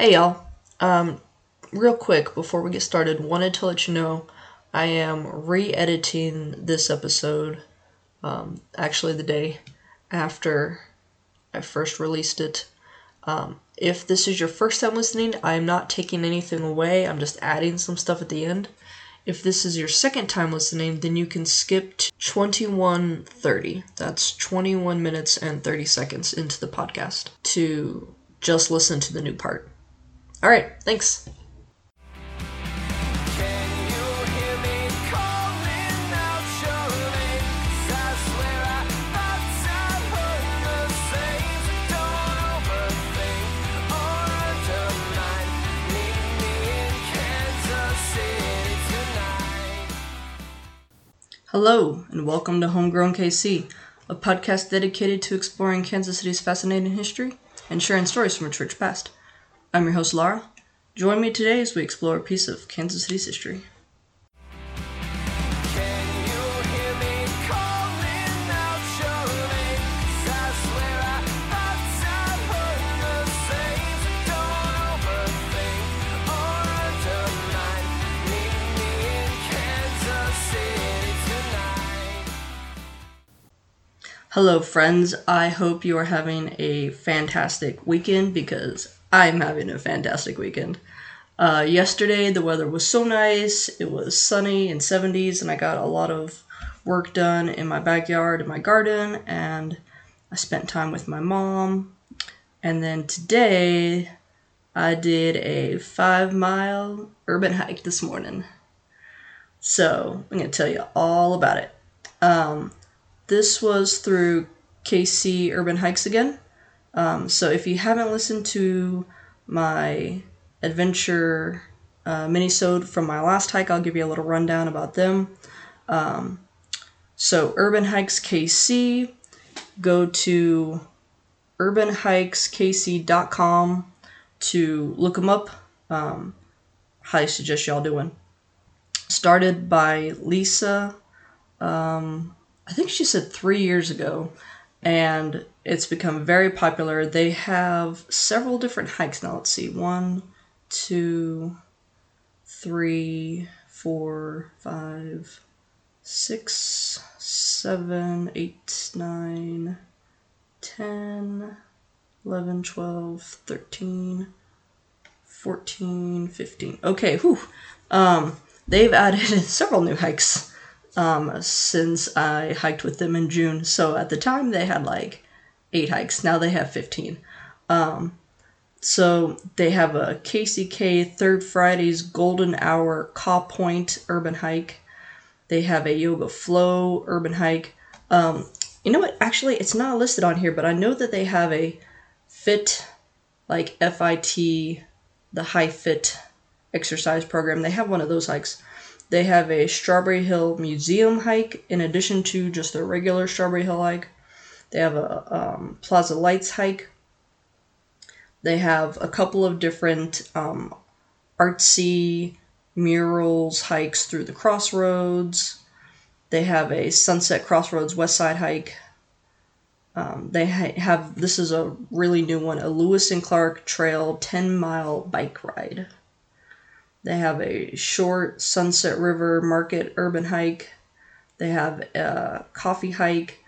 Hey y'all. Um, real quick before we get started, wanted to let you know I am re-editing this episode. Um, actually, the day after I first released it. Um, if this is your first time listening, I am not taking anything away. I'm just adding some stuff at the end. If this is your second time listening, then you can skip to 2130. That's 21 minutes and 30 seconds into the podcast to just listen to the new part. All right, thanks. Hello, and welcome to Homegrown KC, a podcast dedicated to exploring Kansas City's fascinating history and sharing stories from its church past. I'm your host, Laura. Join me today as we explore a piece of Kansas City's history. Hello, friends. I hope you are having a fantastic weekend because I'm having a fantastic weekend. Uh, yesterday, the weather was so nice. It was sunny and 70s, and I got a lot of work done in my backyard and my garden, and I spent time with my mom. And then today, I did a five mile urban hike this morning. So, I'm going to tell you all about it. Um, this was through KC Urban Hikes again. Um, so if you haven't listened to my adventure uh, minisode from my last hike, I'll give you a little rundown about them. Um, so Urban Hikes KC, go to urbanhikeskc.com to look them up. Um, highly suggest y'all doing. Started by Lisa. Um, I think she said three years ago, and it's become very popular. They have several different hikes now. Let's see one, two, three, four, five, six, seven, eight, nine, ten, eleven, twelve, thirteen, fourteen, fifteen. Okay, whew. Um, they've added several new hikes um, since I hiked with them in June. So at the time they had like eight hikes. Now they have 15. Um, so they have a KCK Third Fridays Golden Hour Kaw Point Urban Hike. They have a Yoga Flow Urban Hike. Um, you know what? Actually, it's not listed on here, but I know that they have a fit, like FIT, the High Fit exercise program. They have one of those hikes. They have a Strawberry Hill Museum hike in addition to just a regular Strawberry Hill hike. They have a um, Plaza Lights hike. They have a couple of different um, artsy murals hikes through the crossroads. They have a Sunset Crossroads West Side hike. Um, they ha- have this is a really new one, a Lewis and Clark Trail 10 mile bike ride. They have a short Sunset River Market urban hike. They have a coffee hike.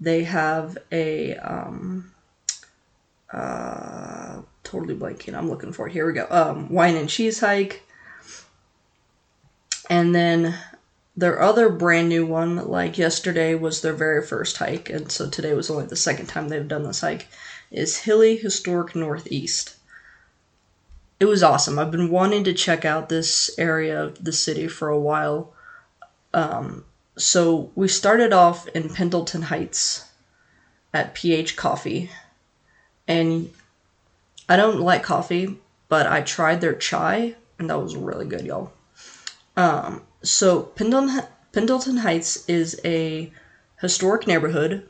They have a um, uh, totally blanking. I'm looking for it. Here we go. Um, wine and cheese hike. And then their other brand new one, like yesterday was their very first hike, and so today was only the second time they've done this hike, is Hilly Historic Northeast it was awesome. I've been wanting to check out this area of the city for a while. Um, so we started off in Pendleton Heights at PH Coffee, and I don't like coffee, but I tried their chai, and that was really good, y'all. Um, so Pendleton Pendleton Heights is a historic neighborhood,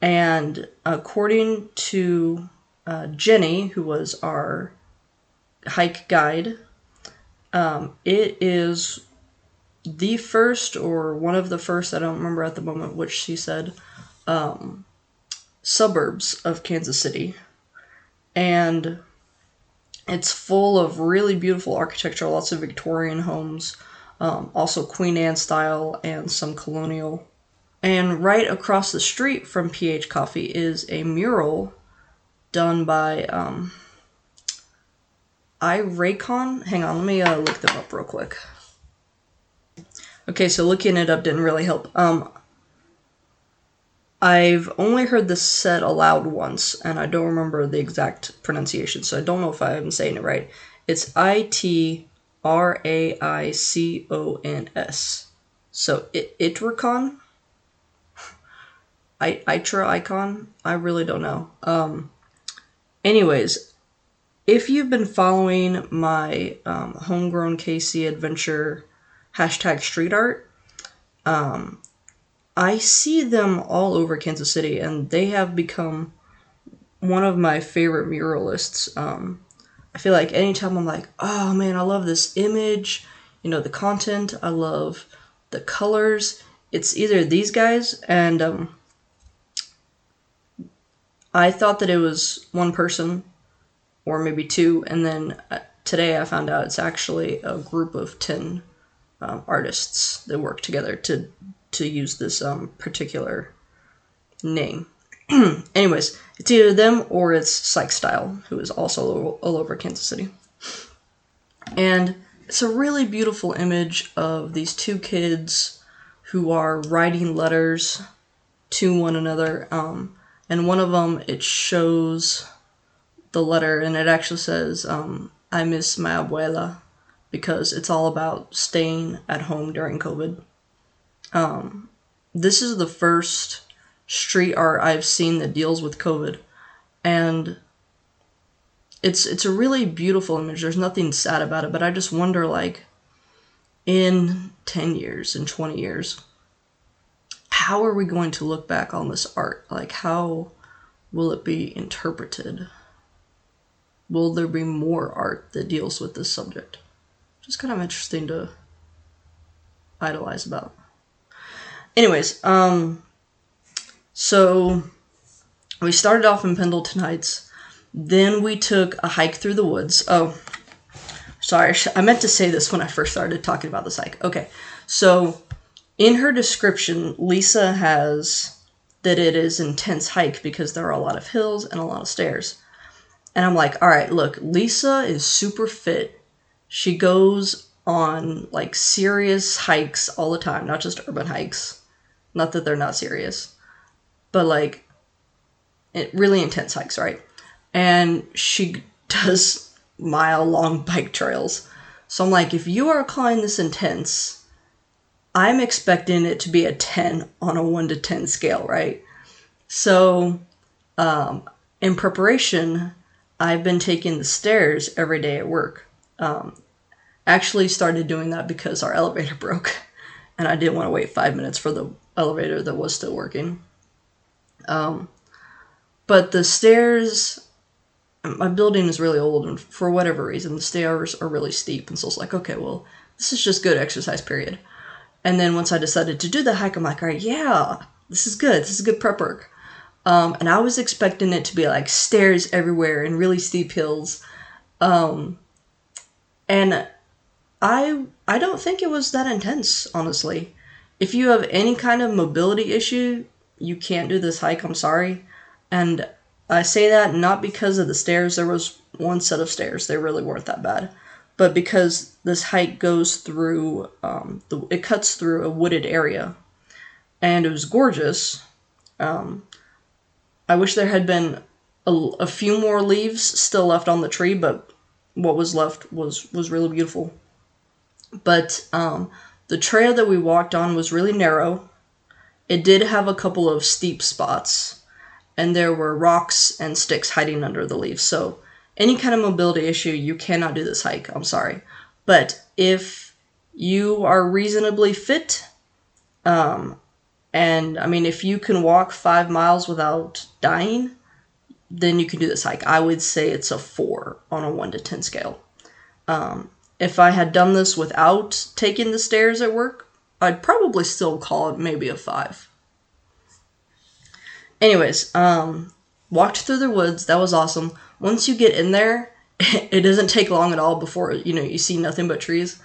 and according to uh, Jenny, who was our hike guide. Um, it is the first or one of the first, I don't remember at the moment which she said, um, suburbs of Kansas City. And It's full of really beautiful architecture, lots of Victorian homes, um, also Queen Anne style, and some colonial. And right across the street from PH Coffee is a mural done by um, I Raycon. Hang on, let me uh, look them up real quick. Okay, so looking it up didn't really help. Um, I've only heard this said aloud once, and I don't remember the exact pronunciation, so I don't know if I'm saying it right. It's I T R A I C O N S. So it Itricon? I Itra icon? I really don't know. Um, anyways, if you've been following my um, homegrown KC adventure hashtag street art, um, I see them all over Kansas City, and they have become one of my favorite muralists. Um, I feel like anytime I'm like, oh man, I love this image, you know, the content, I love the colors. It's either these guys, and um, I thought that it was one person or maybe two, and then uh, today I found out it's actually a group of 10 um, artists that work together to to use this um, particular name. Anyways, it's either them or it's Sike Style, who is also all over Kansas City. And it's a really beautiful image of these two kids who are writing letters to one another. Um, and one of them, it shows the letter, and it actually says, um, I miss my abuela, because it's all about staying at home during COVID. Um, this is the first street art I've seen that deals with COVID, and it's it's a really beautiful image. There's nothing sad about it, but I just wonder, like, in ten years, in twenty years, how are we going to look back on this art? Like, how will it be interpreted? Will there be more art that deals with this subject? Just kind of interesting to idolize about. Anyways, um, so we started off in Pendleton Heights. Then we took a hike through the woods. Oh, sorry, I meant to say this when I first started talking about this hike. Okay, so in her description, Lisa has that it is intense hike because there are a lot of hills and a lot of stairs. And I'm like, all right, look, Lisa is super fit. She goes on like serious hikes all the time, not just urban hikes. Not that they're not serious, but like really intense hikes, right? And she does mile long bike trails. So I'm like, if you are calling this intense, I'm expecting it to be a 10 on a 1 to 10 scale, right? So, um, in preparation, I've been taking the stairs every day at work. Um, actually started doing that because our elevator broke and I didn't want to wait five minutes for the elevator that was still working. Um, but the stairs, my building is really old, and for whatever reason, the stairs are really steep. And so it's like, okay, well, this is just good exercise, period. And then once I decided to do the hike, I'm like, all right, yeah, this is good. This is good prep work. Um, and I was expecting it to be like stairs everywhere and really steep hills. Um, and I I don't think it was that intense, honestly if you have any kind of mobility issue, you can't do this hike. I'm sorry. And I say that not because of the stairs. There was one set of stairs. They really weren't that bad. But because this hike goes through, um, the, it cuts through a wooded area. And it was gorgeous. Um, I wish there had been a, a few more leaves still left on the tree, but what was left was, was really beautiful. But um, the trail that we walked on was really narrow. It did have a couple of steep spots, and there were rocks and sticks hiding under the leaves. So, any kind of mobility issue, you cannot do this hike. I'm sorry. But if you are reasonably fit, um, and I mean, if you can walk five miles without dying, then you can do this hike. I would say it's a four on a one to 10 scale. Um, if I had done this without taking the stairs at work, I'd probably still call it maybe a five. Anyways, um, walked through the woods. That was awesome. Once you get in there, it doesn't take long at all before you know you see nothing but trees.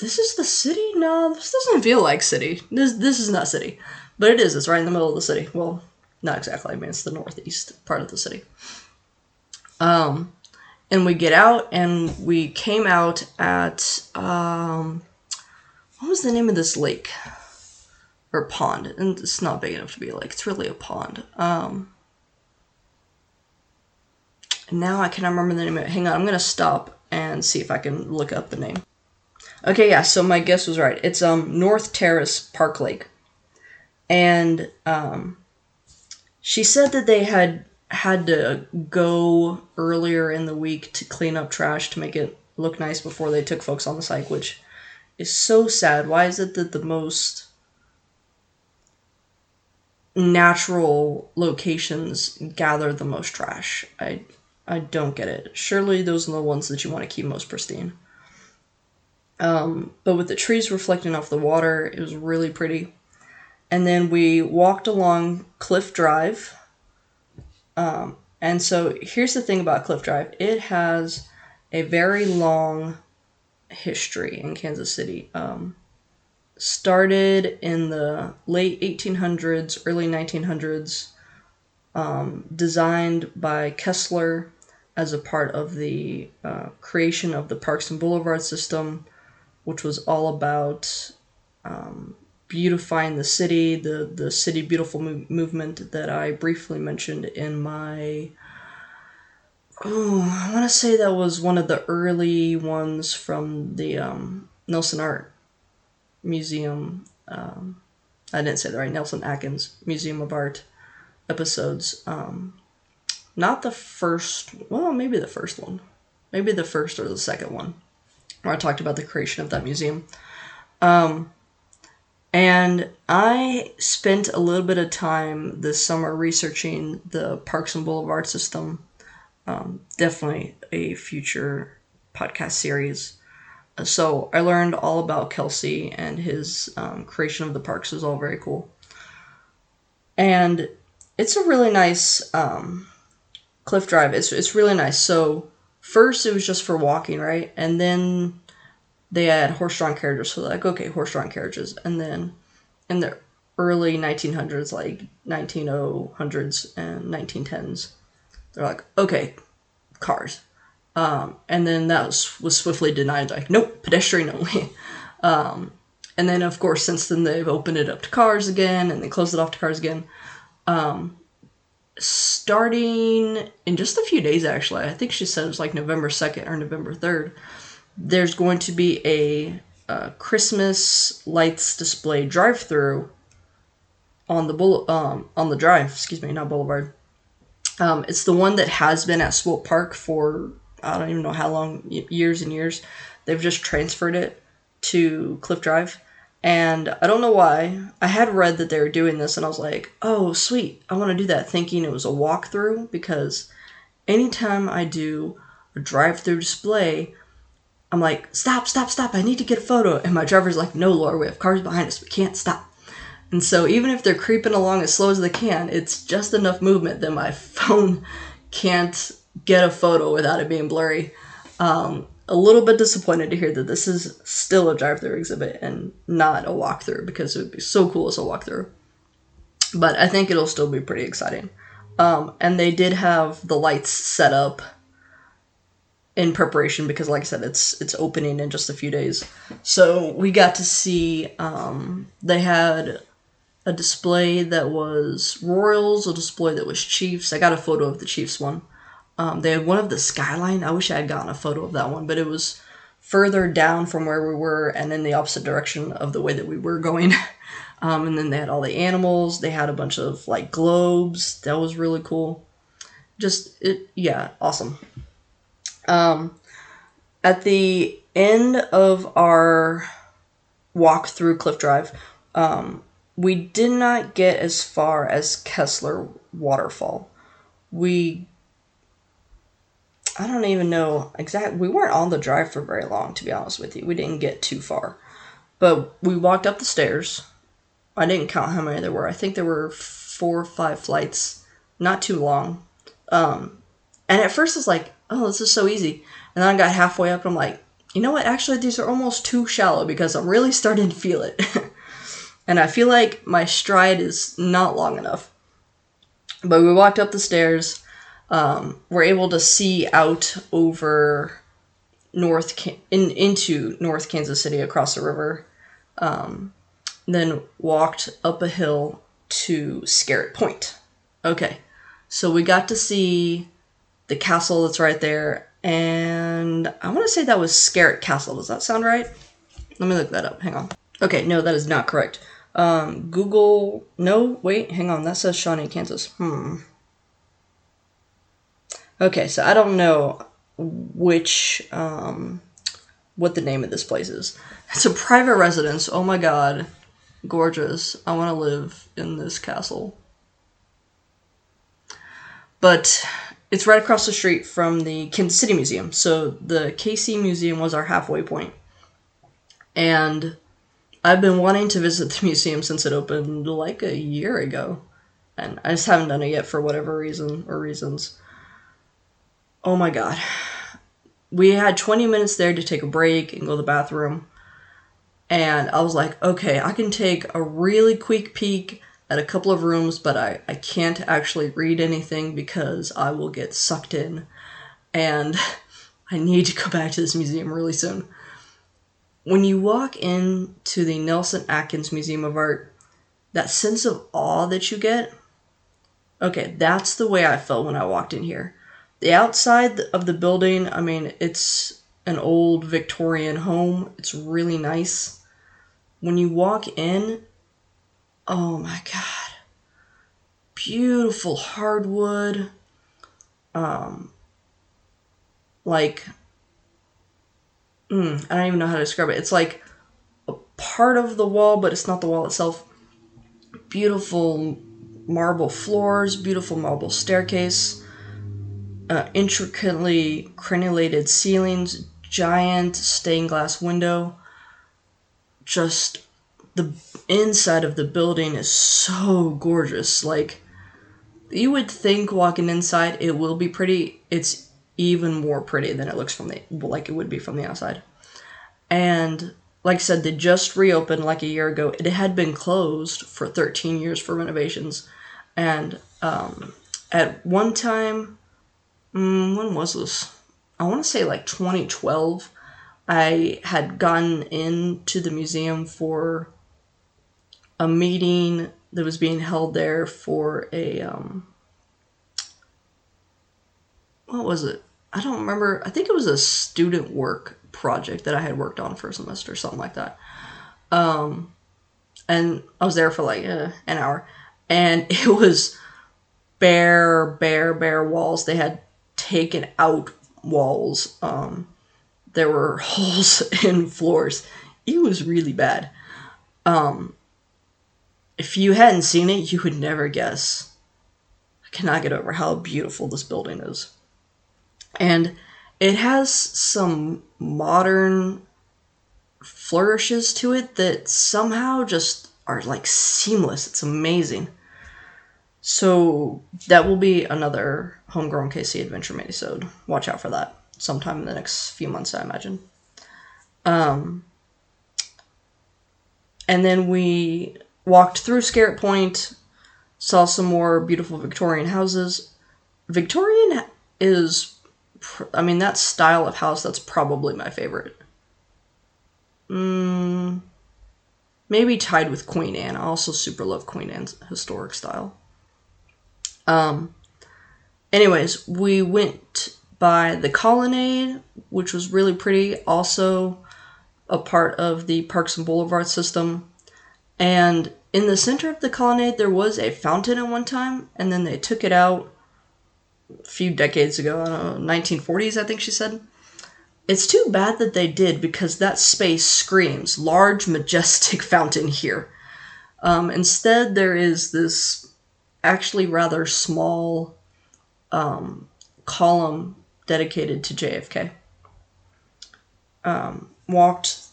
This is the city? No, this doesn't feel like city. This this is not city, but it is. It's right in the middle of the city. Well, not exactly. I mean, it's the northeast part of the city. Um, and we get out and we came out at um, what was the name of this lake or pond? And it's not big enough to be a lake. It's really a pond. Um, now I cannot remember the name of it. Hang on, I'm gonna stop and see if I can look up the name. Okay, yeah. So my guess was right. It's um North Terrace Park Lake, and um, she said that they had had to go earlier in the week to clean up trash to make it look nice before they took folks on the site, which is so sad. Why is it that the most natural locations gather the most trash? I I don't get it. Surely those are the ones that you want to keep most pristine. Um, but with the trees reflecting off the water, it was really pretty. And then we walked along Cliff Drive. Um, and so here's the thing about Cliff Drive it has a very long history in Kansas City. Um, started in the late 1800s, early 1900s, um, designed by Kessler as a part of the uh, creation of the Parks and Boulevard system, which was all about um, beautifying the city, the, the City Beautiful mo- movement that I briefly mentioned in my. Oh, I want to say that was one of the early ones from the um, Nelson Art Museum. Um, I didn't say that right. Nelson Atkins Museum of Art episodes. Um, not the first, well, maybe the first one. Maybe the first or the second one, where I talked about the creation of that museum. Um, and I spent a little bit of time this summer researching the Parks and Boulevard system. Um, definitely a future podcast series. So I learned all about Kelsey and his um, creation of the parks is all very cool. And it's a really nice um, Cliff Drive. It's it's really nice. So first it was just for walking, right? And then they had horse-drawn carriages. So like, okay, horse-drawn carriages. And then in the early 1900s, like 1900s and 1910s, they're like, okay, cars. Um, and then that was, was swiftly denied, like, nope, pedestrian only. um, and then, of course, since then they've opened it up to cars again and they closed it off to cars again. Um, starting in just a few days, actually, I think she said it was like November 2nd or November 3rd, there's going to be a, a Christmas lights display drive through on the bull um, on the drive, excuse me, not boulevard. Um, it's the one that has been at Swope Park for I don't even know how long, years and years. They've just transferred it to Cliff Drive. And I don't know why. I had read that they were doing this, and I was like, oh, sweet, I want to do that, thinking it was a walkthrough because anytime I do a drive through display, I'm like, stop, stop, stop, I need to get a photo. And my driver's like, no, Laura, we have cars behind us, we can't stop. And so even if they're creeping along as slow as they can, it's just enough movement that my phone can't get a photo without it being blurry. Um, a little bit disappointed to hear that this is still a drive-through exhibit and not a walkthrough because it would be so cool as a walkthrough. But I think it'll still be pretty exciting. Um, and they did have the lights set up in preparation because, like I said, it's it's opening in just a few days. So we got to see. Um, they had a display that was Royals, a display that was Chiefs. I got a photo of the Chiefs one. Um, they had one of the skyline. I wish I had gotten a photo of that one, but it was further down from where we were and in the opposite direction of the way that we were going. um, and then they had all the animals. They had a bunch of like globes. That was really cool. Just it, yeah, awesome. Um, at the end of our walk through Cliff Drive, um, we did not get as far as Kessler Waterfall. We I don't even know exactly. We weren't on the drive for very long, to be honest with you. We didn't get too far. But we walked up the stairs. I didn't count how many there were. I think there were four or five flights, not too long. Um, and at first, it's like, oh, this is so easy. And then I got halfway up and I'm like, you know what? Actually, these are almost too shallow because I'm really starting to feel it. and I feel like my stride is not long enough. But we walked up the stairs. Um, we're able to see out over north in into North Kansas City across the river. Um, then walked up a hill to Scarritt Point. Okay, so we got to see the castle that's right there, and I want to say that was Scarritt Castle. Does that sound right? Let me look that up. Hang on. Okay, no, that is not correct. Um, Google. No, wait, hang on. That says Shawnee, Kansas. Hmm. Okay, so I don't know which um, what the name of this place is. It's a private residence. Oh my god, gorgeous! I want to live in this castle. But it's right across the street from the Kansas City Museum. So the KC Museum was our halfway point. And I've been wanting to visit the museum since it opened like a year ago. And I just haven't done it yet for whatever reason or reasons. Oh my god. We had 20 minutes there to take a break and go to the bathroom. And I was like, okay, I can take a really quick peek at a couple of rooms, but I, I can't actually read anything because I will get sucked in. And I need to go back to this museum really soon. When you walk into the Nelson Atkins Museum of Art, that sense of awe that you get, okay, that's the way I felt when I walked in here. The outside of the building, I mean, it's an old Victorian home. It's really nice. When you walk in, Oh my god. Beautiful hardwood. Um, like, mm, I don't even know how to describe it. It's like a part of the wall, but it's not the wall itself. Beautiful marble floors, beautiful marble staircase, uh, intricately crenulated ceilings, giant stained glass window. Just the inside of the building is so gorgeous. Like, you would think walking inside it will be pretty. It's even more pretty than it looks from the like it would be from the outside. And like I said, they just reopened like a year ago. It had been closed for 13 years for renovations, and um, at one time, mm, when was this? I want to say like 2012. I had gone into the museum for a meeting that was being held there for a um, what was it? I don't remember. I think it was a student work project that I had worked on for a semester, something like that. Um, and I was there for like uh, an hour, and it was bare, bare, bare walls. They had taken out walls. Um, there were holes in floors. It was really bad. Um, if you hadn't seen it, you would never guess. I cannot get over how beautiful this building is. And it has some modern flourishes to it that somehow just are like seamless. It's amazing. So that will be another homegrown KC adventure minisode. Watch out for that sometime in the next few months, I imagine. Um, and then we walked through Scarritt Point, saw some more beautiful Victorian houses. Victorian is, I mean, that style of house, that's probably my favorite. Mm, maybe tied with Queen Anne. I also super love Queen Anne's historic style. Um, anyways, we went by the colonnade, which was really pretty. Also, a part of the Parks and Boulevard system. And in the center of the colonnade, there was a fountain at one time, and then they took it out a few decades ago. I don't know, 1940s, I think she said. It's too bad that they did because that space screams large, majestic fountain here. Um, instead, there is this actually rather small um, column dedicated to JFK. Um, walked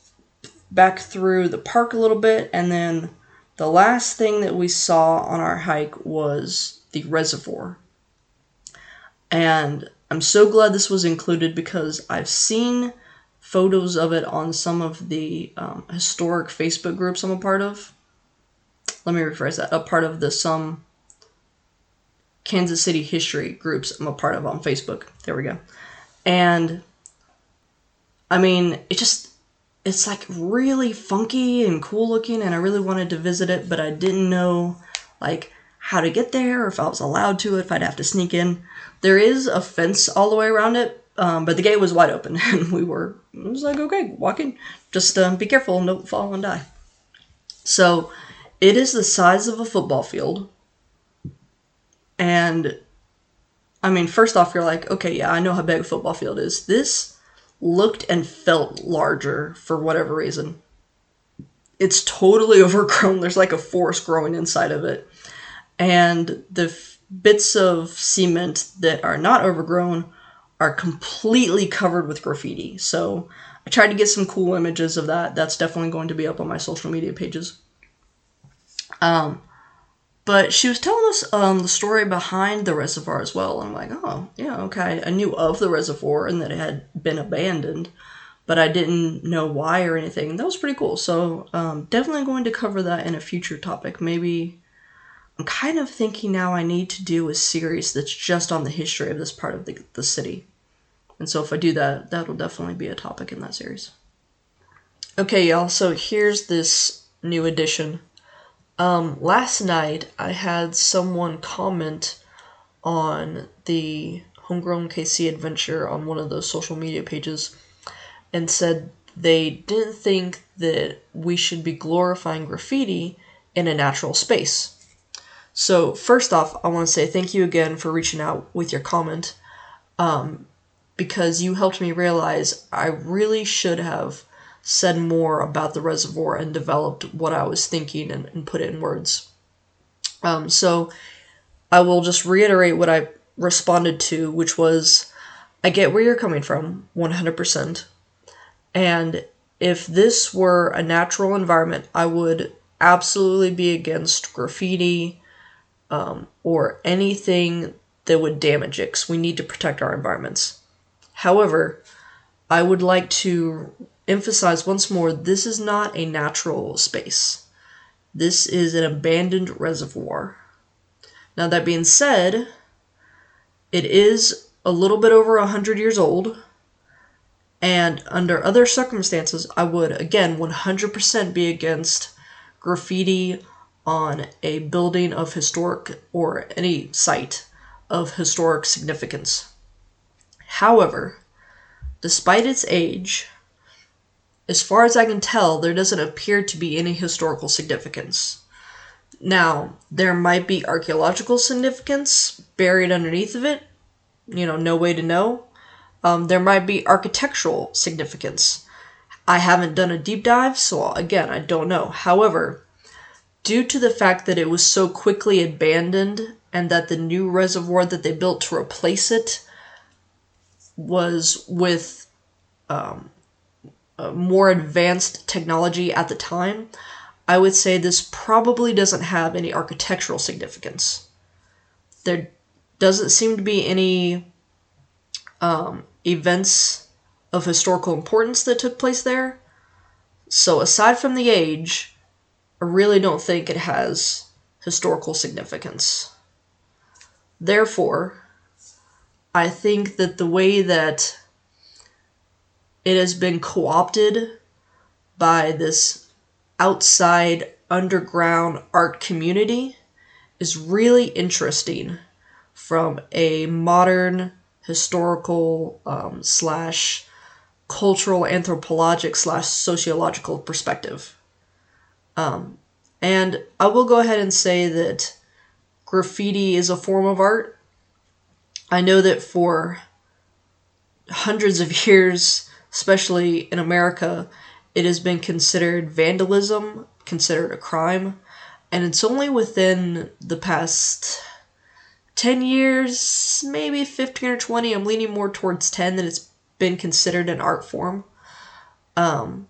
back through the park a little bit, and then the last thing that we saw on our hike was the reservoir. And I'm so glad this was included because I've seen photos of it on some of the um, historic Facebook groups I'm a part of. Let me rephrase that. A part of the some Kansas City history groups I'm a part of on Facebook. There we go. And I mean, it just it's like really funky and cool looking and I really wanted to visit it, but I didn't know like how to get there or if I was allowed to, if I'd have to sneak in. There is a fence all the way around it, um, but the gate was wide open, and we were. It was like, okay, walking. Just uh, be careful and don't fall and die. So, it is the size of a football field, and I mean, first off, you're like, okay, yeah, I know how big a football field is. This looked and felt larger for whatever reason. It's totally overgrown. There's like a forest growing inside of it. And the f- bits of cement that are not overgrown are completely covered with graffiti. So I tried to get some cool images of that. That's definitely going to be up on my social media pages. Um, but she was telling us um, the story behind the reservoir as well. And I'm like, oh, yeah, okay. I knew of the reservoir and that it had been abandoned, but I didn't know why or anything. That was pretty cool. So um, definitely going to cover that in a future topic. Maybe I'm kind of thinking now I need to do a series that's just on the history of this part of the, the city. And so if I do that, that'll definitely be a topic in that series. Okay, y'all, so here's this new edition. Um, last night I had someone comment on the Homegrown KC adventure on one of those social media pages and said they didn't think that we should be glorifying graffiti in a natural space. So, first off, I want to say thank you again for reaching out with your comment um, because you helped me realize I really should have said more about the reservoir and developed what I was thinking and, and put it in words. Um, so, I will just reiterate what I responded to, which was I get where you're coming from 100%. And if this were a natural environment, I would absolutely be against graffiti um, or anything that would damage it because we need to protect our environments. However, I would like to emphasize once more this is not a natural space. This is an abandoned reservoir. Now, that being said, it is a little bit over 100 years old, and under other circumstances, I would, again, 100% be against graffiti on a building of historic or any site of historic significance. However, despite its age, as far as I can tell, there doesn't appear to be any historical significance. Now, there might be archaeological significance buried underneath of it, you know, no way to know. Um, there might be architectural significance. I haven't done a deep dive, so again, I don't know. However, due to the fact that it was so quickly abandoned and that the new reservoir that they built to replace it was with um, more advanced technology at the time, I would say this probably doesn't have any architectural significance. There doesn't seem to be any um, events of historical importance that took place there. So, aside from the age, I really don't think it has historical significance. Therefore, I think that the way that it has been co opted by this outside underground art community is really interesting from a modern historical um, slash cultural anthropologic slash sociological perspective. Um, and I will go ahead and say that graffiti is a form of art. I know that for hundreds of years, especially in America, it has been considered vandalism, considered a crime, and it's only within the past 10 years, maybe 15 or 20, I'm leaning more towards 10 that it's been considered an art form. Um,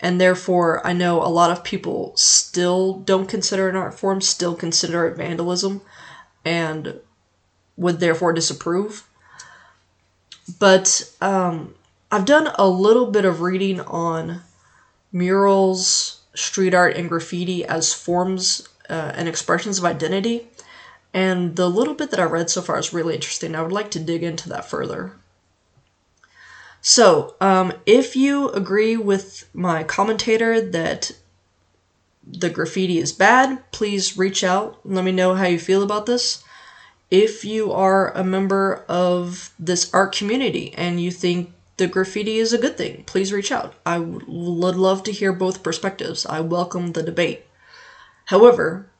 and therefore I know a lot of people still don't consider an art form, still consider it vandalism, and would therefore disapprove. but um, I've done a little bit of reading on murals, street art, and graffiti as forms uh, and expressions of identity. And the little bit that I read so far is really interesting. I would like to dig into that further. So, um, if you agree with my commentator that the graffiti is bad, please reach out. Let me know how you feel about this. If you are a member of this art community and you think the graffiti is a good thing, please reach out. I would love to hear both perspectives. I welcome the debate. However,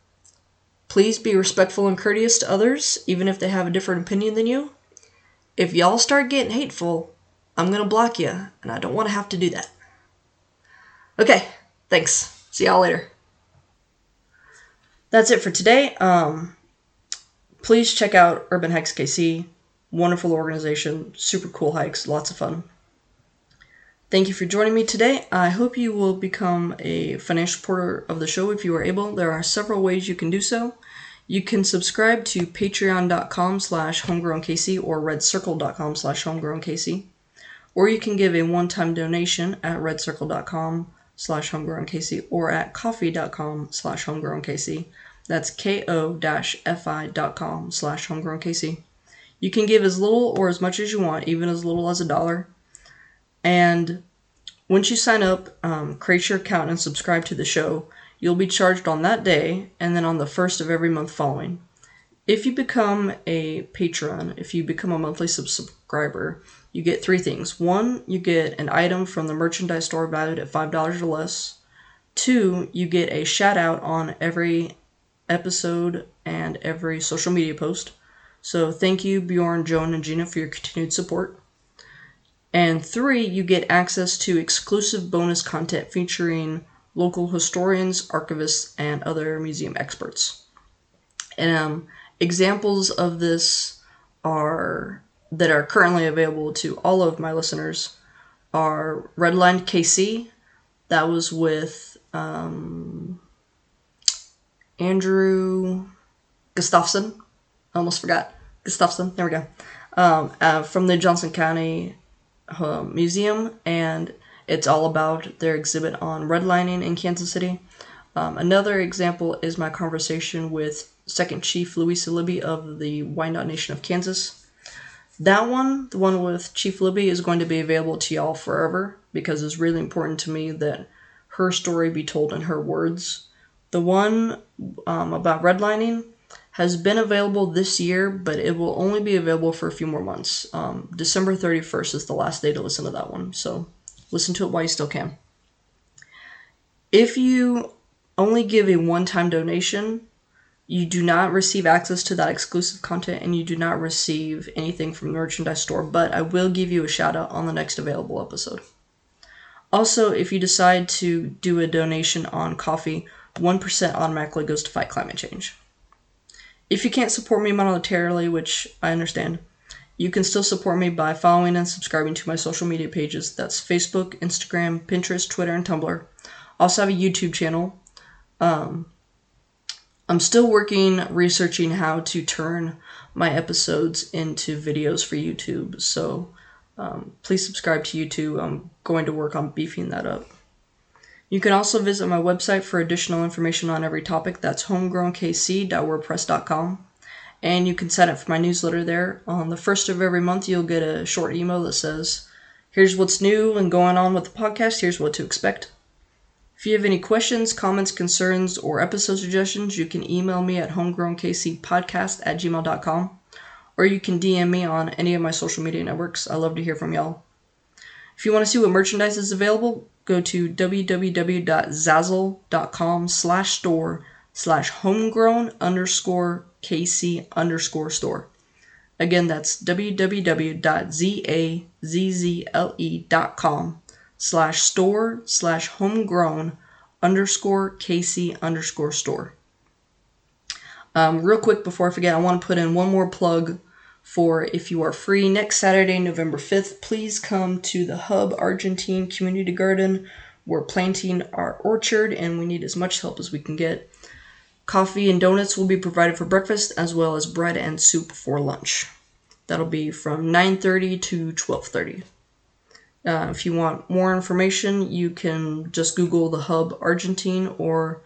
please be respectful and courteous to others, even if they have a different opinion than you. If y'all start getting hateful, I'm going to block you, and I don't want to have to do that. Okay, thanks. See y'all later. That's it for today. Um, please check out Urban Hikes KC. Wonderful organization, super cool hikes, lots of fun. Thank you for joining me today. I hope you will become a financial supporter of the show if you are able. There are several ways you can do so. You can subscribe to patreon.com slash homegrownkc or redcircle.com slash homegrownkc or you can give a one-time donation at redcircle.com slash homegrownkc or at ko-fi.com slash homegrownkc. That's ko-fi.com slash homegrownkc. You can give as little or as much as you want, even as little as a dollar. And once you sign up, um, create your account and subscribe to the show, you'll be charged on that day and then on the first of every month following. If you become a patron, if you become a monthly subscriber, you get three things. One, you get an item from the merchandise store valued at $5 or less. Two, you get a shout out on every episode and every social media post. So thank you, Bjorn, Joan, and Gina, for your continued support. And three, you get access to exclusive bonus content featuring local historians, archivists, and other museum experts. And um, examples of this are that are currently available to all of my listeners are Redline KC. That was with um, Andrew Gustafson. Almost forgot. Gustafson. There we go. Um, uh, from the Johnson County uh, Museum, and it's all about their exhibit on redlining in Kansas City. Um, another example is my conversation with Second Chief Louisa Libby of the Wyandot Nation of Kansas. That one, the one with Chief Libby, is going to be available to y'all forever because it's really important to me that her story be told in her words. The one um, about redlining has been available this year, but it will only be available for a few more months. Um, December 31st is the last day to listen to that one, so listen to it while you still can. If you only give a one time donation, you do not receive access to that exclusive content and you do not receive anything from the merchandise store, but I will give you a shout out on the next available episode. Also, if you decide to do a donation on Ko-fi, 1% automatically goes to fight climate change. If you can't support me monetarily, which I understand, you can still support me by following and subscribing to my social media pages. That's Facebook, Instagram, Pinterest, Twitter, and Tumblr. I also have a YouTube channel. Um, I'm still working researching how to turn my episodes into videos for YouTube. So um, please subscribe to YouTube. I'm going to work on beefing that up. You can also visit my website for additional information on every topic. That's homegrownkc.wordpress.com. And you can sign up for my newsletter there. On the first of every month, you'll get a short email that says, Here's what's new and going on with the podcast. Here's what to expect. If you have any questions, comments, concerns, or episode suggestions, you can email me at homegrownkcpodcast at gmail.com or you can DM me on any of my social media networks. I love to hear from y'all. If you want to see what merchandise is available, go to www.zazzle.com slash store slash homegrown underscore kc underscore store. Again, that's www.zazzle.com slash store slash homegrown underscore KC underscore store. Um, real quick before I forget, I want to put in one more plug for if you are free next Saturday, November 5th, please come to the Hub Argentine Community Garden. We're planting our orchard and we need as much help as we can get. Coffee and donuts will be provided for breakfast as well as bread and soup for lunch. That'll be from 9:30 to 12:30. Uh, if you want more information, you can just Google the Hub Argentine, or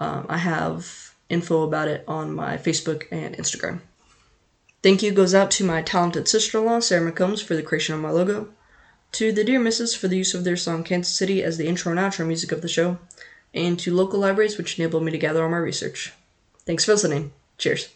um, I have info about it on my Facebook and Instagram. Thank you goes out to my talented sister in law, Sarah McCombs, for the creation of my logo, to the Dear Misses for the use of their song Kansas City as the intro and outro music of the show, and to local libraries which enabled me to gather all my research. Thanks for listening. Cheers.